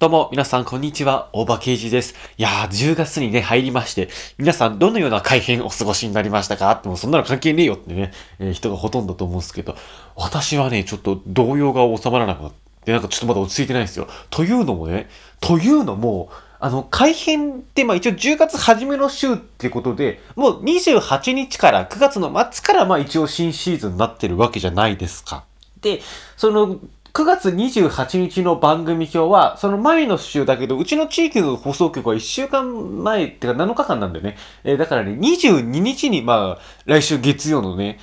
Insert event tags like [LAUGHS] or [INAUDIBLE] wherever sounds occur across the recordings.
どうも、皆さん、こんにちは。大場刑事です。いやー、10月にね、入りまして、皆さん、どのような改変お過ごしになりましたか？ってもうそんなの関係ねえよってね、えー人がほとんどと思うんですけど、私はね、ちょっと動揺が収まらなくなって、なんかちょっとまだ落ち着いてないんですよ。というのもね、というのも、あの、改編って、まあ一応10月初めの週ってことで、もう28日から9月の末からまあ一応新シーズンになってるわけじゃないですか。で、その、9月28日の番組表は、その前の週だけど、うちの地域の放送局は1週間前っていうか7日間なんだよね。えーだからね、22日に、まあ、来週月曜のね、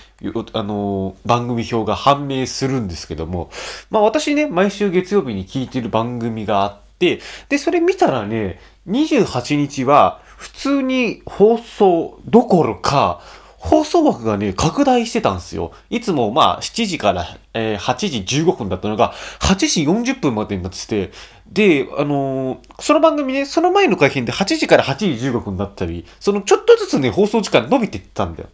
あのー番組表が判明するんですけども、まあ私ね、毎週月曜日に聞いてる番組があって、で、それ見たらね、28日は普通に放送どころか、放送枠がね、拡大してたんですよ。いつもまあ7時から、えー8時15分だったのが、8時40分までになってて、で、あのーその番組ね、その前の改編で8時から8時15分だったり、そのちょっとずつね、放送時間伸びていったんだよ。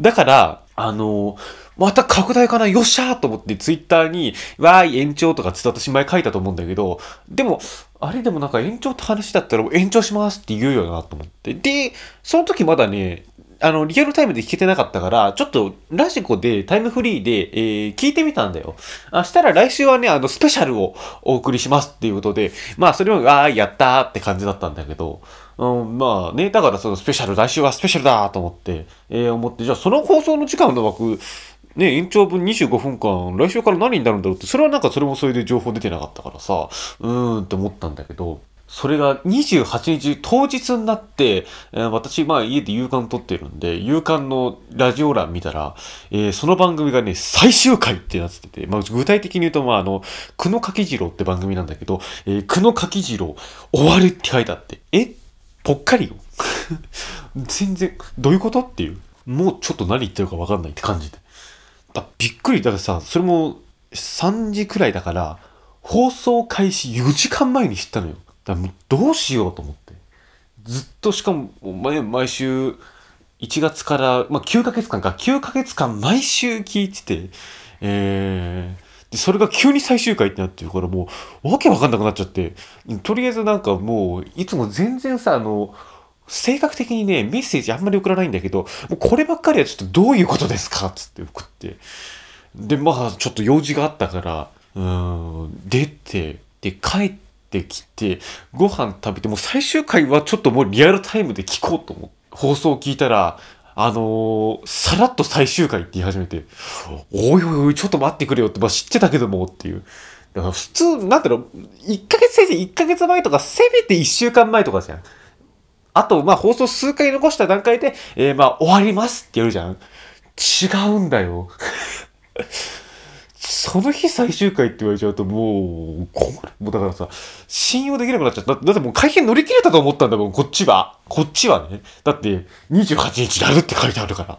だから、あのーまた拡大かなよっしゃーと思ってツイッターに、わーい延長とかつって私前書いたと思うんだけど、でも、あれでもなんか延長って話だったら延長しますって言うよなと思って。で、その時まだね、あの、リアルタイムで聞けてなかったから、ちょっとラジコでタイムフリーで、えー聞いてみたんだよ。あしたら来週はね、あの、スペシャルを [LAUGHS] お送りしますっていうことで、まあ、それを、あーやったーって感じだったんだけど、うん、まあね、だからそのスペシャル、来週はスペシャルだーと思って、えー思って、じゃあその放送の時間の枠、ね、延長分25分間、来週から何になるんだろうって、それはなんかそれもそれで情報出てなかったからさ、うーんって思ったんだけど、それが28日当日になって、えー私、まあ家で夕刊撮ってるんで、夕刊のラジオ欄見たら、えーその番組がね、最終回ってなってて、まあ具体的に言うと、まああの、久野柿次郎って番組なんだけど、えー久野柿次郎終わるって書いてあって、え？ぽっかりよ [LAUGHS] 全然、どういうことっていう。もうちょっと何言ってるか分かんないって感じで。だびっくり。だからさ、それも3時くらいだから、放送開始4時間前に知ったのよ。だからもうどうしようと思って。ずっとしかも、毎毎週、1月から、まあ、9ヶ月間か、9ヶ月間毎週聞いてて、えー、で、それが急に最終回ってなってるから、もう、わけわかんなくなっちゃって、とりあえずなんかもう、いつも全然さ、あの、性格的にね、メッセージあんまり送らないんだけど、もうこればっかりはちょっとどういうことですかつって送って。で、まあ、ちょっと用事があったから、うん、出て、で、帰ってきて、ご飯食べて、もう最終回はちょっともうリアルタイムで聞こうと思って、放送を聞いたら、あのーさらっと最終回って言い始めて、おいおいおい、ちょっと待ってくれよって、まあ知ってたけどもっていう。だから普通、なんだろう、1ヶ月先生1ヶ月前とか、せめて1週間前とかじゃん。あと、まあ、放送数回残した段階で、えー、まあ、終わりますって言うじゃん。違うんだよ。その日最終回って言われちゃうともう困る。もうだからさ、信用できなくなっちゃった。だってもう会見乗り切れたと思ったんだもん、こっちは。こっちはね。だって、28日やるって書いてあるから。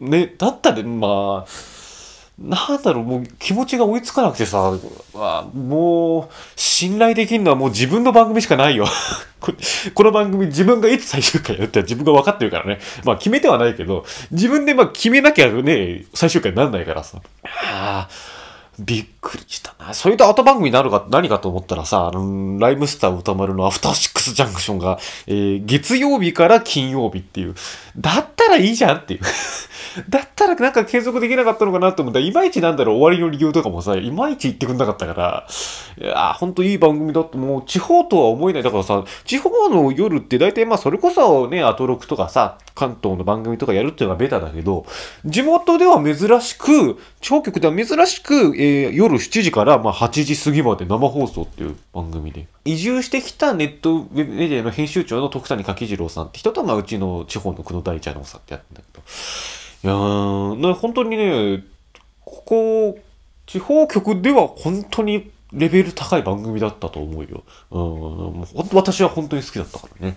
ね、だったら、まあ、なんだろう、もう気持ちが追いつかなくてさ、もう、信頼できるのはもう自分の番組しかないよ。[LAUGHS] ここの番組自分がいつ最終回やるって自分が分かってるからね。まあ決めてはないけど、自分でまあ決めなきゃね、最終回になんないからさ。ああ、びっくりしたな。それで後番組になるか、何かと思ったらさ、あのライムスター歌丸のアフターシックスジャンクションが、えー月曜日から金曜日っていう。だったらいいじゃんっていう。だったらなんか継続できなかったのかなと思ったら、いまいちなんだろう、終わりの理由とかもさ、いまいち言ってくんなかったから、いやー、ほんといい番組だって、もう地方とは思えない。だからさ、地方の夜って大体まあそれこそね、アトロクとかさ、関東の番組とかやるっていうのがベタだけど、地元では珍しく、超局では珍しく、えー夜7時からまあ8時過ぎまで生放送っていう番組で。移住してきたネットメディアの編集長の徳谷柿次郎さんって人と、まあうちの地方の久野大茶のさんってやってんだけど、いやー、ね本当にね、ここ、地方局では本当にレベル高い番組だったと思うよ。うん、もう本当私は本当に好きだったからね。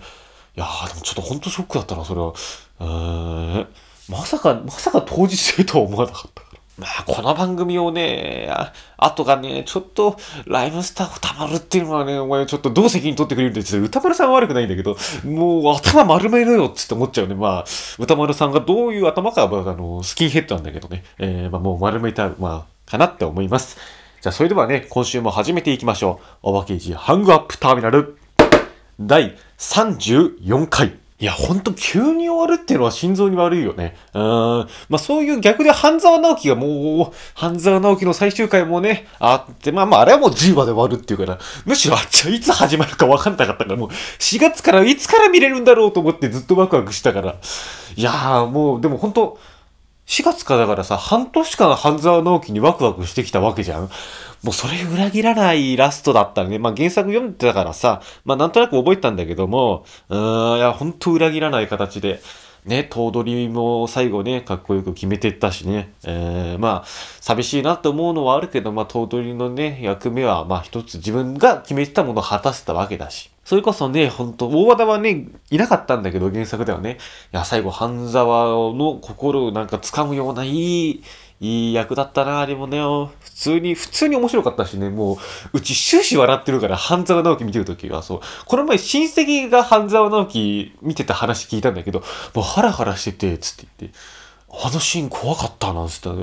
いやー、でもちょっと本当ショックだったな、それは。えー、まさか、まさか当日性とは思わなかったから。まあ、この番組をね、あ後がね、ちょっと、ライムスター歌丸っていうのはね、お前ちょっとどう責任取ってくれるんで、ちょっと歌丸さんは悪くないんだけど、もう頭丸めろよっつって思っちゃうね。まあ、歌丸さんがどういう頭かは、あの、スキンヘッドなんだけどね、えー、まあもう丸めた、まあ、かなって思います。じゃあそれではね、今週も始めていきましょう。おばけいじハングアップターミナル第34回。いや、ほんと急に終わるっていうのは心臓に悪いよね。うーん。まあそういう逆で半沢直樹がもう、半沢直樹の最終回もね、あって、まあまああれはもう10話で終わるっていうから、むしろあっちはいつ始まるかわかんなかったから、もう4月からいつから見れるんだろうと思ってずっとワクワクしたから。いやーもう、でもほんと4月かだからさ、半年間半沢直樹にワクワクしてきたわけじゃん。もうそれ裏切らないラストだったね。まあ原作読んでたからさ、まあなんとなく覚えたんだけども、うーん、いや、ほんと裏切らない形で。ね、頭取も最後ね、かっこよく決めてったしね。えー、まあ、寂しいなって思うのはあるけど、まあ、頭取のね、役目は、まあ一つ自分が決めてたものを果たせたわけだし。それこそね、ほんと、大和田はね、いなかったんだけど、原作ではね。いや、最後、半沢の心をなんか掴むようないい、いい役だったな、あれもね。普通に、普通に面白かったしね、もう、うち終始笑ってるから、半沢直樹見てるときは、そう。この前、親戚が半沢直樹見てた話聞いたんだけど、もうハラハラしてて、つって言って。あのシーン怖かったなんつったら、え、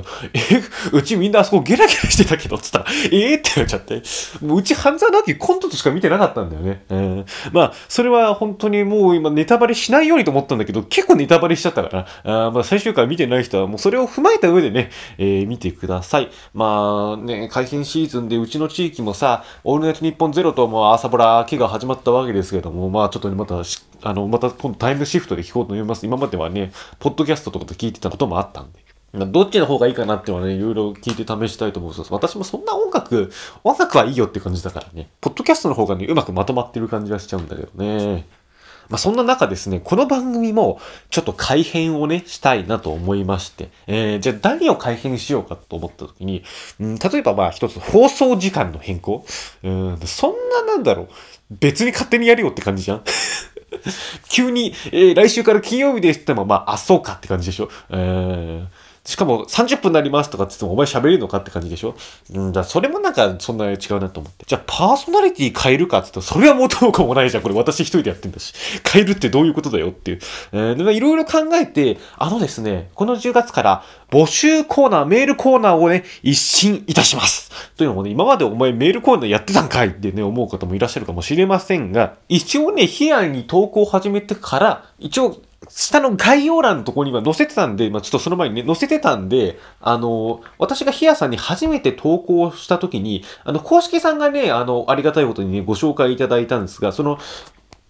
うちみんなあそこゲラゲラしてたけど、つったら、えー、って言われちゃって。もううち半沢直樹コントとしか見てなかったんだよね。うん。まあ、それは本当にもう今ネタバレしないようにと思ったんだけど、結構ネタバレしちゃったから、あまあ最終回見てない人はもうそれを踏まえた上でね、えー、見てください。まあね、改編シーズンでうちの地域もさ、オールナイトニッポンゼロともう朝ボラ期が始まったわけですけども、まあちょっとね、またあの、また今度タイムシフトで聞こうと思います。今まではね、ポッドキャストとかで聞いてたこともあったんで。どっちの方がいいかなってはね、いろいろ聞いて試したいと思うんです私もそんな音楽、音楽はいいよって感じだからね。ポッドキャストの方がね、うまくまとまってる感じがしちゃうんだけどね。まあ、そんな中ですね、この番組もちょっと改編をね、したいなと思いまして、えー、じゃあ何を改編しようかと思った時に、うん、例えばまあ一つ放送時間の変更うん、そんななんだろう、別に勝手にやるよって感じじゃん [LAUGHS] 急に、えー、来週から金曜日ですっても、まあ、あ、そうかって感じでしょ。えーしかも30分になりますとかって言ってもお前喋れるのかって感じでしょ？うん、じゃあそれもなんかそんな違うなと思って。じゃあパーソナリティ変えるかって言ったらそれは元も子もないじゃん。これ私一人でやってんだし。変えるってどういうことだよっていう。えー、でいろいろ考えて、あのですね、この10月から募集コーナー、メールコーナーをね、一新いたします。というのもね、今までお前メールコーナーやってたんかいってね、思う方もいらっしゃるかもしれませんが、一応ね、ヒアに投稿を始めてから、一応下の概要欄のところには載せてたんで、まあ、ちょっとその前にね、載せてたんで、あの、私がヒアさんに初めて投稿した時に、あの、公式さんがね、あの、ありがたいことにね、ご紹介いただいたんですが、その、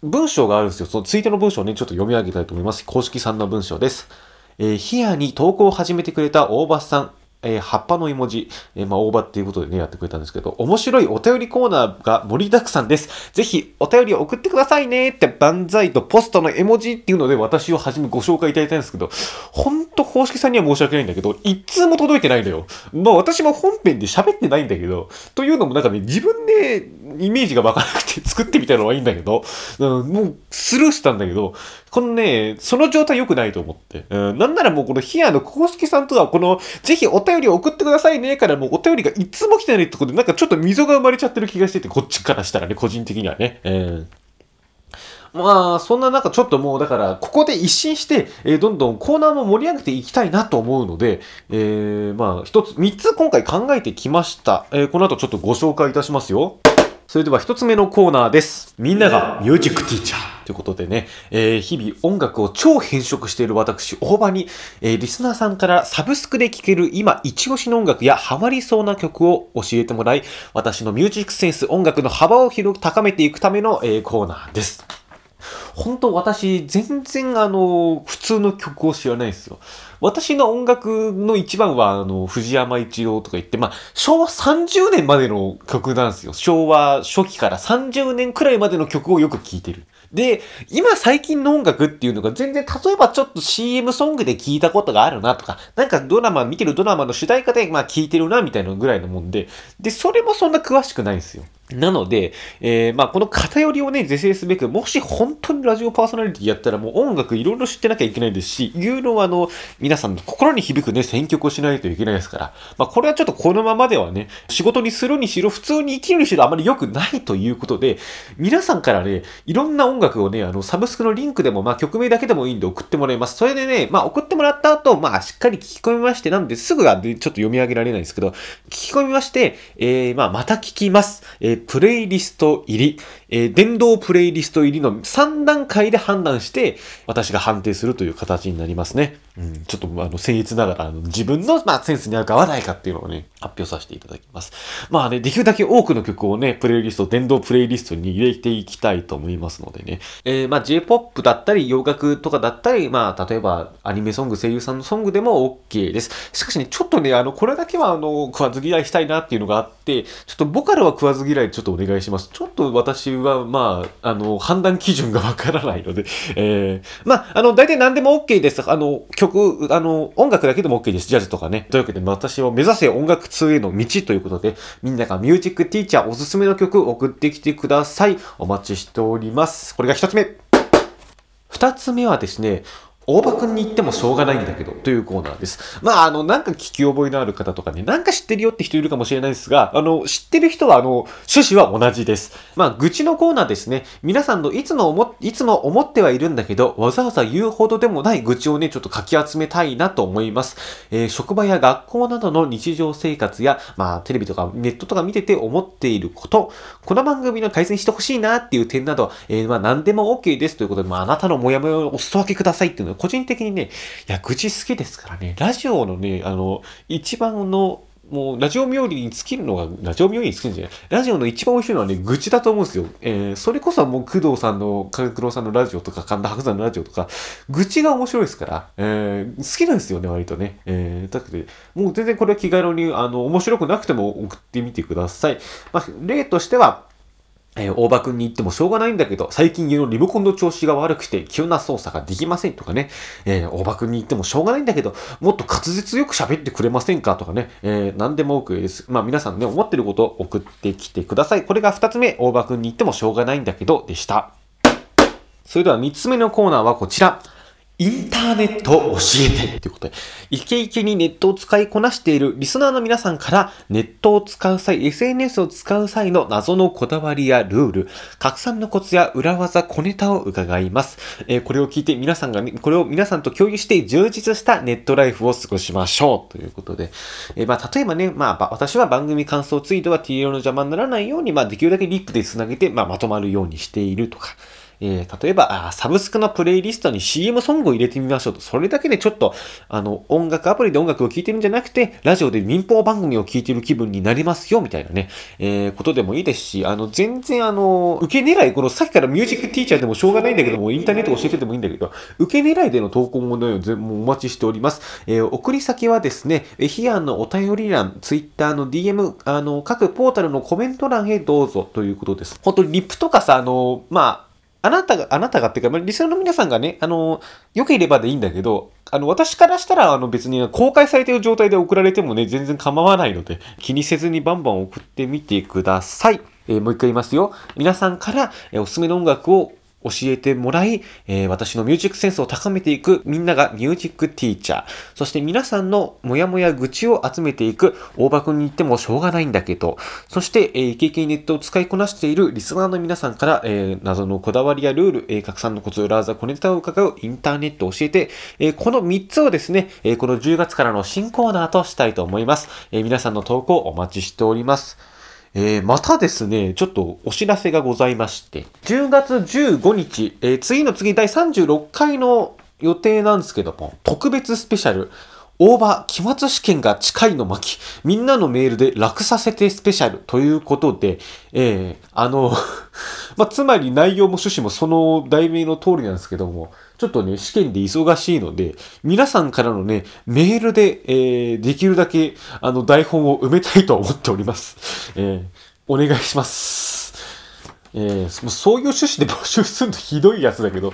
文章があるんですよ。そのツイートの文章をね、ちょっと読み上げたいと思います。公式さんの文章です。えー、ヒアに投稿を始めてくれた大場さん、えー、葉っぱの絵文字、えー、まあ、大葉っていうことでね、やってくれたんですけど、面白いお便りコーナーが盛りだくさんです。ぜひ、お便りを送ってくださいねって、万歳とポストの絵文字っていうので、私をはじめご紹介いただいたんですけど、ほんと公式さんには申し訳ないんだけど、一通も届いてないのよ。まあ、私も本編で喋ってないんだけど、というのもなんかね、自分でイメージがわかなくて作ってみたのはいいんだけど、うん、もうスルーしたんだけど、このね、その状態良くないと思って。うん、なんならもうこのヒアの公式さんとは、この、ぜひお便りを送ってくださいね、からもうお便りがいつも来てないってことで、なんかちょっと溝が生まれちゃってる気がしてて、こっちからしたらね、個人的にはね。うんまあ、そんな中、ちょっともう、だから、ここで一新して、えー、どんどんコーナーも盛り上げていきたいなと思うので、えー、まあ、一つ、三つ今回考えてきました。えー、この後ちょっとご紹介いたしますよ。それでは一つ目のコーナーです。みんながミュージックティーチャー。ということでね、えー、日々音楽を超変色している私、大場に、えー、リスナーさんからサブスクで聴ける今一押しの音楽やハマりそうな曲を教えてもらい、私のミュージックセンス、音楽の幅を広く高めていくための、えー、コーナーです。本当私、全然あの、普通の曲を知らないんですよ。私の音楽の一番は、あの、藤山一郎とか言って、まあ、昭和30年までの曲なんですよ。昭和初期から30年くらいまでの曲をよく聴いてる。で、今最近の音楽っていうのが全然、例えばちょっと CM ソングで聞いたことがあるなとか、なんかドラマ、見てるドラマの主題歌でまあ聞いてるなみたいなぐらいのもんで、で、それもそんな詳しくないんですよ。なので、えー、まあ、この偏りをね、是正すべく、もし本当にラジオパーソナリティやったらもう音楽いろいろ知ってなきゃいけないですし、いろいろあの、皆さんの心に響くね、選曲をしないといけないですから、まあ、これはちょっとこのままではね、仕事にするにしろ、普通に生きるにしろあまり良くないということで、皆さんからね、いろんな音楽をね、あの、サブスクのリンクでも、まあ、曲名だけでもいいんで送ってもらいます。それでね、まあ、送ってもらった後、まあ、しっかり聞き込みまして、なんですぐは、ちょっと読み上げられないんですけど、聞き込みまして、えー、まあ、また聞きます。えー、プレイリスト入り、えー、電動プレイリスト入りの3段階で判断して、私が判定するという形になりますね。うん、ちょっと、あの、僭越ながら、あの、自分の、まあ、センスに合うか合わないかっていうのをね、発表させていただきます。まあね、できるだけ多くの曲をね、プレイリスト、電動プレイリストに入れていきたいと思いますのでね。えー、まあ、J-POP だったり、洋楽とかだったり、まあ、例えば、アニメソング、声優さんのソングでも OK です。しかしね、ちょっとね、あの、これだけは、あの、食わず嫌いしたいなっていうのがあって、ちょっとボカルは食わず嫌いちょっとお願いします。ちょっと私は、まあ、あの、判断基準がわからないので、えー、まあ、あの、大体何でも OK です。あの、曲、あの、音楽だけでも OK です。ジャズとかね。というわけで、私を目指せ音楽通への道ということで、みんながミュージックティーチャーおすすめの曲送ってきてください。お待ちしております。これが一つ目。二つ目はですね、大場くんに言ってもしょうがないんだけど、というコーナーです。まあ、あの、なんか聞き覚えのある方とかね、なんか知ってるよって人いるかもしれないですが、あの、知ってる人は、あの、趣旨は同じです。まあ、愚痴のコーナーですね。皆さんのいつの思、いつも思ってはいるんだけど、わざわざ言うほどでもない愚痴をね、ちょっと書き集めたいなと思います。えー、職場や学校などの日常生活や、まあ、テレビとかネットとか見てて思っていること、この番組の改善してほしいなっていう点など、えー、まあ、何でも OK ですということで、まあ、あなたのモヤモヤをお裾分けくださいっていうのは、個人的にね、いや、愚痴好きですからね。ラジオのね、あの、一番の、もう、ラジオ冥利に尽きるのが、ラジオ冥利に尽きるんじゃないラジオの一番美味しいのはね、愚痴だと思うんですよ。えー、それこそもう、工藤さんの、かくろさんのラジオとか、神田伯山のラジオとか、愚痴が面白いですから、えー、好きなんですよね、割とね。えー、だけど、もう全然これは気軽に、あの、面白くなくても送ってみてください。まあ、例としては、えー、大場くんに言ってもしょうがないんだけど、最近家のリモコンの調子が悪くて急な操作ができませんとかね、えー、大場くんに言ってもしょうがないんだけど、もっと滑舌よく喋ってくれませんかとかね、えー、何でも OK です。まあ皆さんね、思ってることを送ってきてください。これが二つ目、大場くんに言ってもしょうがないんだけど、でした。それでは三つ目のコーナーはこちら。インターネットを教えて。ということで、イケイケにネットを使いこなしているリスナーの皆さんからネットを使う際、SNS を使う際の謎のこだわりやルール、拡散のコツや裏技、小ネタを伺います。えー、これを聞いて皆さんが、これを皆さんと共有して充実したネットライフを過ごしましょう。ということで、えー、まあ、例えばね、まあ、私は番組感想ツイートは TL の邪魔にならないように、まあ、できるだけリップで繋げて、まあ、まとまるようにしているとか、えー、例えばあ、サブスクのプレイリストに CM ソングを入れてみましょうと。それだけでちょっと、あの、音楽アプリで音楽を聴いてるんじゃなくて、ラジオで民放番組を聴いてる気分になりますよ、みたいなね、えー、ことでもいいですし、あの、全然あの、受け狙い、このさっきからミュージックティーチャーでもしょうがないんだけども、インターネット教えててもいいんだけど、受け狙いでの投稿もね、全もお待ちしております。えー、送り先はですね、えヒアンのお便り欄、ツイッターの DM、あの、各ポータルのコメント欄へどうぞということです。本当にリップとかさ、あの、まあ、あなたが、あなたがっていうか、リスナーの皆さんがね、あの、良ければでいいんだけど、あの、私からしたら、あの、別に公開されている状態で送られてもね、全然構わないので、気にせずにバンバン送ってみてください。えー、もう一回言いますよ。皆さんから、えー、おすすめの音楽を教えてもらい、えー、私のミュージックセンスを高めていくみんながミュージックティーチャー、そして皆さんのモヤモヤ愚痴を集めていく大場くんに言ってもしょうがないんだけど、そして、えー、イケイケネットを使いこなしているリスナーの皆さんから、えー、謎のこだわりやルール、えー、拡散のコツ、裏技、小ネタを伺うインターネットを教えて、えー、この3つをですね、えー、この10月からの新コーナーとしたいと思います。えー、皆さんの投稿お待ちしております。えー、またですね、ちょっとお知らせがございまして、10月15日、えー、次の次第36回の予定なんですけども、特別スペシャル、大場期末試験が近いの巻、みんなのメールで楽させてスペシャルということで、えー、あの [LAUGHS] まあ、つまり内容も趣旨もその題名の通りなんですけども、ちょっとね、試験で忙しいので、皆さんからのね、メールで、えー、できるだけ、あの、台本を埋めたいと思っております。えー、お願いします。えー、そういう趣旨で募集するのひどいやつだけど、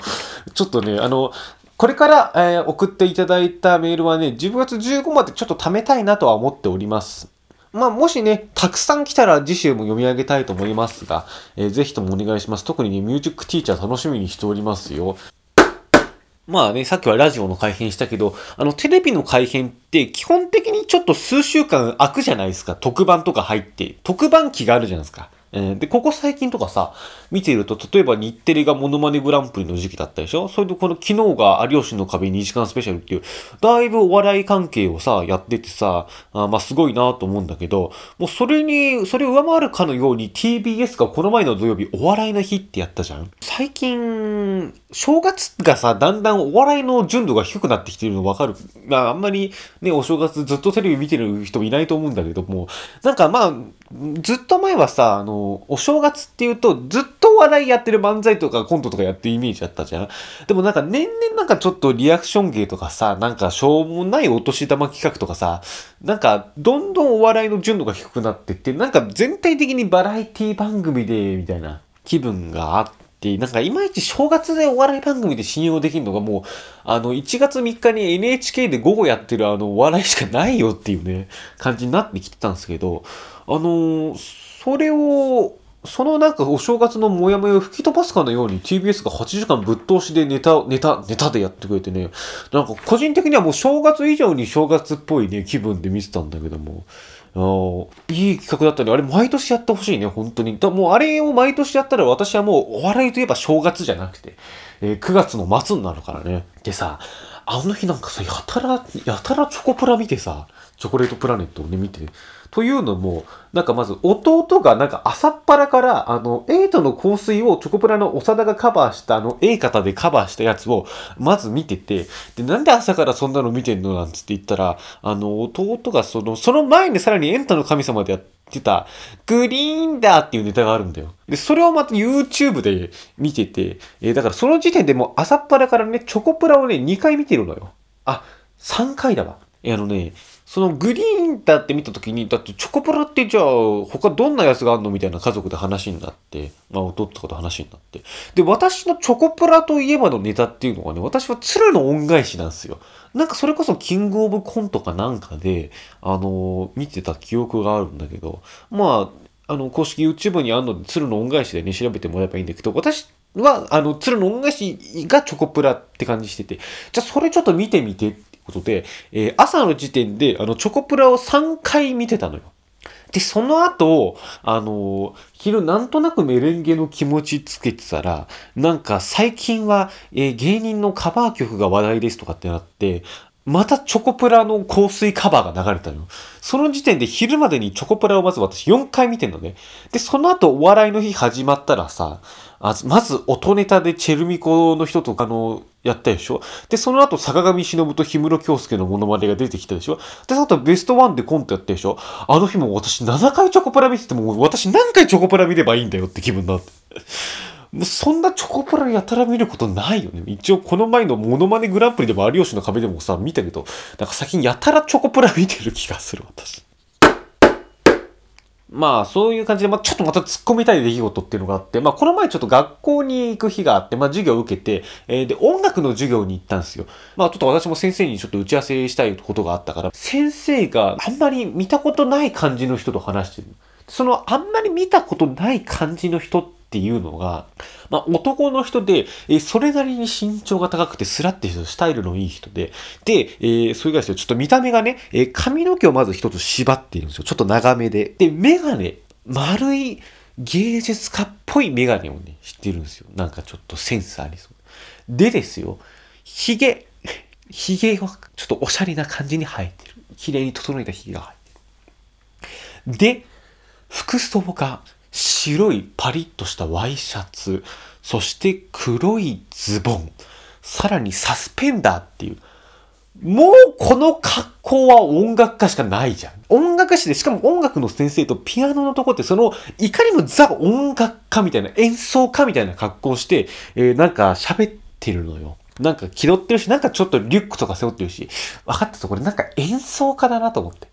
ちょっとね、あの、これから、えー、送っていただいたメールはね、10月15までちょっと貯めたいなとは思っております。まあ、もしね、たくさん来たら次週も読み上げたいと思いますが、えー、ぜひともお願いします。特にね、ミュージックティーチャー楽しみにしておりますよ。まあね、さっきはラジオの改編したけど、あの、テレビの改編って基本的にちょっと数週間空くじゃないですか。特番とか入って。特番期があるじゃないですか。えー、で、ここ最近とかさ、見てると、例えば日テレがモノマネグランプリの時期だったでしょ？それでこの昨日が有吉の壁2時間スペシャルっていう、だいぶお笑い関係をさ、やっててさ、あまあすごいなと思うんだけど、もうそれに、それを上回るかのように TBS がこの前の土曜日お笑いの日ってやったじゃん？最近、正月がさ、だんだんお笑いの純度が低くなってきてるのわかる。まああんまりね、お正月ずっとテレビ見てる人もいないと思うんだけども、なんかまあ、ずっと前はさ、あの、お正月っていうと、ずっとお笑いやってる漫才とかコントとかやってるイメージだったじゃん。でもなんか年々なんかちょっとリアクション芸とかさ、なんかしょうもないお年玉企画とかさ、なんかどんどんお笑いの純度が低くなってって、なんか全体的にバラエティ番組で、みたいな気分があって、なんかいまいち正月でお笑い番組で信用できるのがもう、あの、1月3日に NHK で午後やってるあの、お笑いしかないよっていうね、感じになってきてたんですけど、あの、それを、そのなんかお正月のモヤモヤを吹き飛ばすかのように TBS が8時間ぶっ通しでネタ、ネタ、ネタでやってくれてね、なんか個人的にはもう正月以上に正月っぽいね、気分で見てたんだけども、いい企画だったね。あれ毎年やってほしいね、本当に。だもうあれを毎年やったら私はもうお笑いといえば正月じゃなくて、えー、9月の末になるからね。でさ、あの日なんかさ、やたら、やたらチョコプラ見てさ、チョコレートプラネットをね、見て、というのも、なんかまず弟がなんか朝っぱらから、あの、エイトの香水をチョコプラの長田がカバーした、あの、A 型でカバーしたやつを、まず見てて、で、なんで朝からそんなの見てんのなんつって言ったら、あの、弟がその、その前にさらにエンタの神様でやってってた、グリーンだっていうネタがあるんだよ。で、それをまた YouTube で見てて、えー、だからその時点でもう朝っぱらからね、チョコプラをね、2回見てるのよ。あ、3回だわ。えあのね、そのグリーンだって見た時に、だってチョコプラってじゃあ他どんなやつがあんのみたいな家族で話になって、まあ弟とかと話になって。で、私のチョコプラといえばのネタっていうのがね、私は鶴の恩返しなんですよ。なんかそれこそキングオブコントかなんかで、あのー、見てた記憶があるんだけど、まあ、あの、公式 YouTube にあるので、鶴の恩返しでね、調べてもらえばいいんだけど、私は、あの、鶴の恩返しがチョコプラって感じしてて、じゃあそれちょっと見てみてことで、えー、朝の時点で、あの、チョコプラを3回見てたのよ。で、その後、あのー、昼なんとなくメレンゲの気持ちつけてたら、なんか最近は、えー、芸人のカバー曲が話題ですとかってなって、またチョコプラの香水カバーが流れたの。その時点で昼までにチョコプラをまず私4回見てんのね。で、その後お笑いの日始まったらさ、あまず音ネタでチェルミコの人とかのやったでしょ？で、その後坂上忍と氷室京介のモノマネが出てきたでしょ？で、その後ベストワンでコントやったでしょ？あの日も私7回チョコプラ見てても私何回チョコプラ見ればいいんだよって気分になって。そんなチョコプラやたら見ることないよね。一応この前のモノマネグランプリでも有吉の壁でもさ、見たけど、なんか最近やたらチョコプラ見てる気がする、私。まあ、そういう感じで、まあ、ちょっとまた突っ込みたい出来事っていうのがあって、まあ、この前ちょっと学校に行く日があって、まあ、授業を受けて、えー、で、音楽の授業に行ったんですよ。まあ、ちょっと私も先生にちょっと打ち合わせしたいことがあったから、先生があんまり見たことない感じの人と話してる。その、あんまり見たことない感じの人ってていうのが、まあ、男の人で、え、それなりに身長が高くてスラッてスタイルのいい人で、で、えー、それがですよ、ちょっと見た目がね、え、髪の毛をまず一つ縛っているんですよ。ちょっと長めで。で、メガネ、丸い芸術家っぽいメガネをね、知ってるんですよ。なんかちょっとセンスありそう。でですよ、髭、髭はちょっとおしゃれな感じに生えてる。綺麗に整えた髭が生えてる。で、服装が白いパリッとしたワイシャツ、そして黒いズボン、さらにサスペンダーっていう、もうこの格好は音楽家しかないじゃん。音楽師で、しかも音楽の先生とピアノのとこってその、いかにもザ音楽家みたいな、演奏家みたいな格好をして、えー、なんか喋ってるのよ。なんか気取ってるし、なんかちょっとリュックとか背負ってるし、分かったとこれなんか演奏家だなと思って。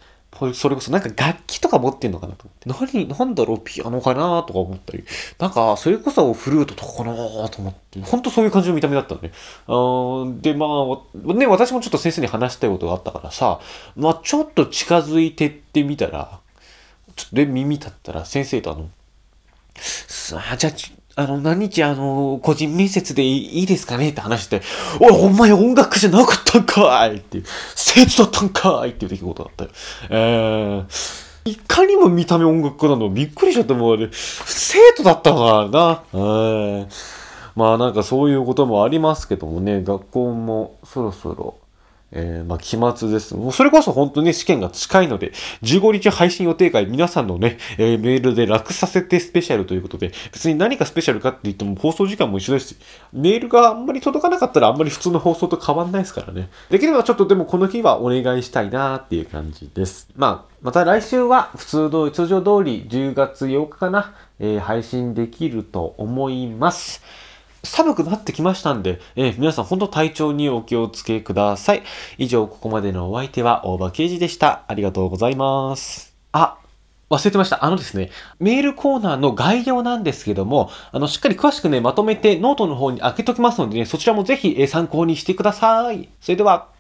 それこそなんか楽器とか持ってんのかなと思って。何、なんだろう、ピアノかなとか思ったり。なんか、それこそフルートとかかなと思って。ほんとそういう感じの見た目だったのね。あで、まあ、ね、私もちょっと先生に話したいことがあったからさ、まあ、ちょっと近づいてってみたら、ちょっとで耳立ったら先生とあの、さあ、じゃあ、あの、何日あの、個人面接でいいですかねって話して、おい、お前音楽じゃなかったんかいっていう、生徒だったんかいっていう出来事だったよ。えー、いかにも見た目音楽家なのびっくりしちゃったもん、あれ。生徒だったからな。うん。まあなんかそういうこともありますけどもね、学校もそろそろえー、まあ、期末です。もうそれこそ本当に試験が近いので、15日配信予定会、皆さんのね、えー、メールで楽させてスペシャルということで、別に何かスペシャルかって言っても放送時間も一緒ですし、メールがあんまり届かなかったらあんまり普通の放送と変わんないですからね。できればちょっとでもこの日はお願いしたいなっていう感じです。まあ、また来週は普通通り、通常通り10月8日かな、えー、配信できると思います。寒くなってきましたんで、えー、皆さん本当体調にお気をつけください。以上、ここまでのお相手は大場刑事でした。ありがとうございます。あ、忘れてました。あのですね、メールコーナーの概要なんですけども、あの、しっかり詳しくね、まとめてノートの方に開けときますのでね、そちらもぜひ参考にしてください。それでは。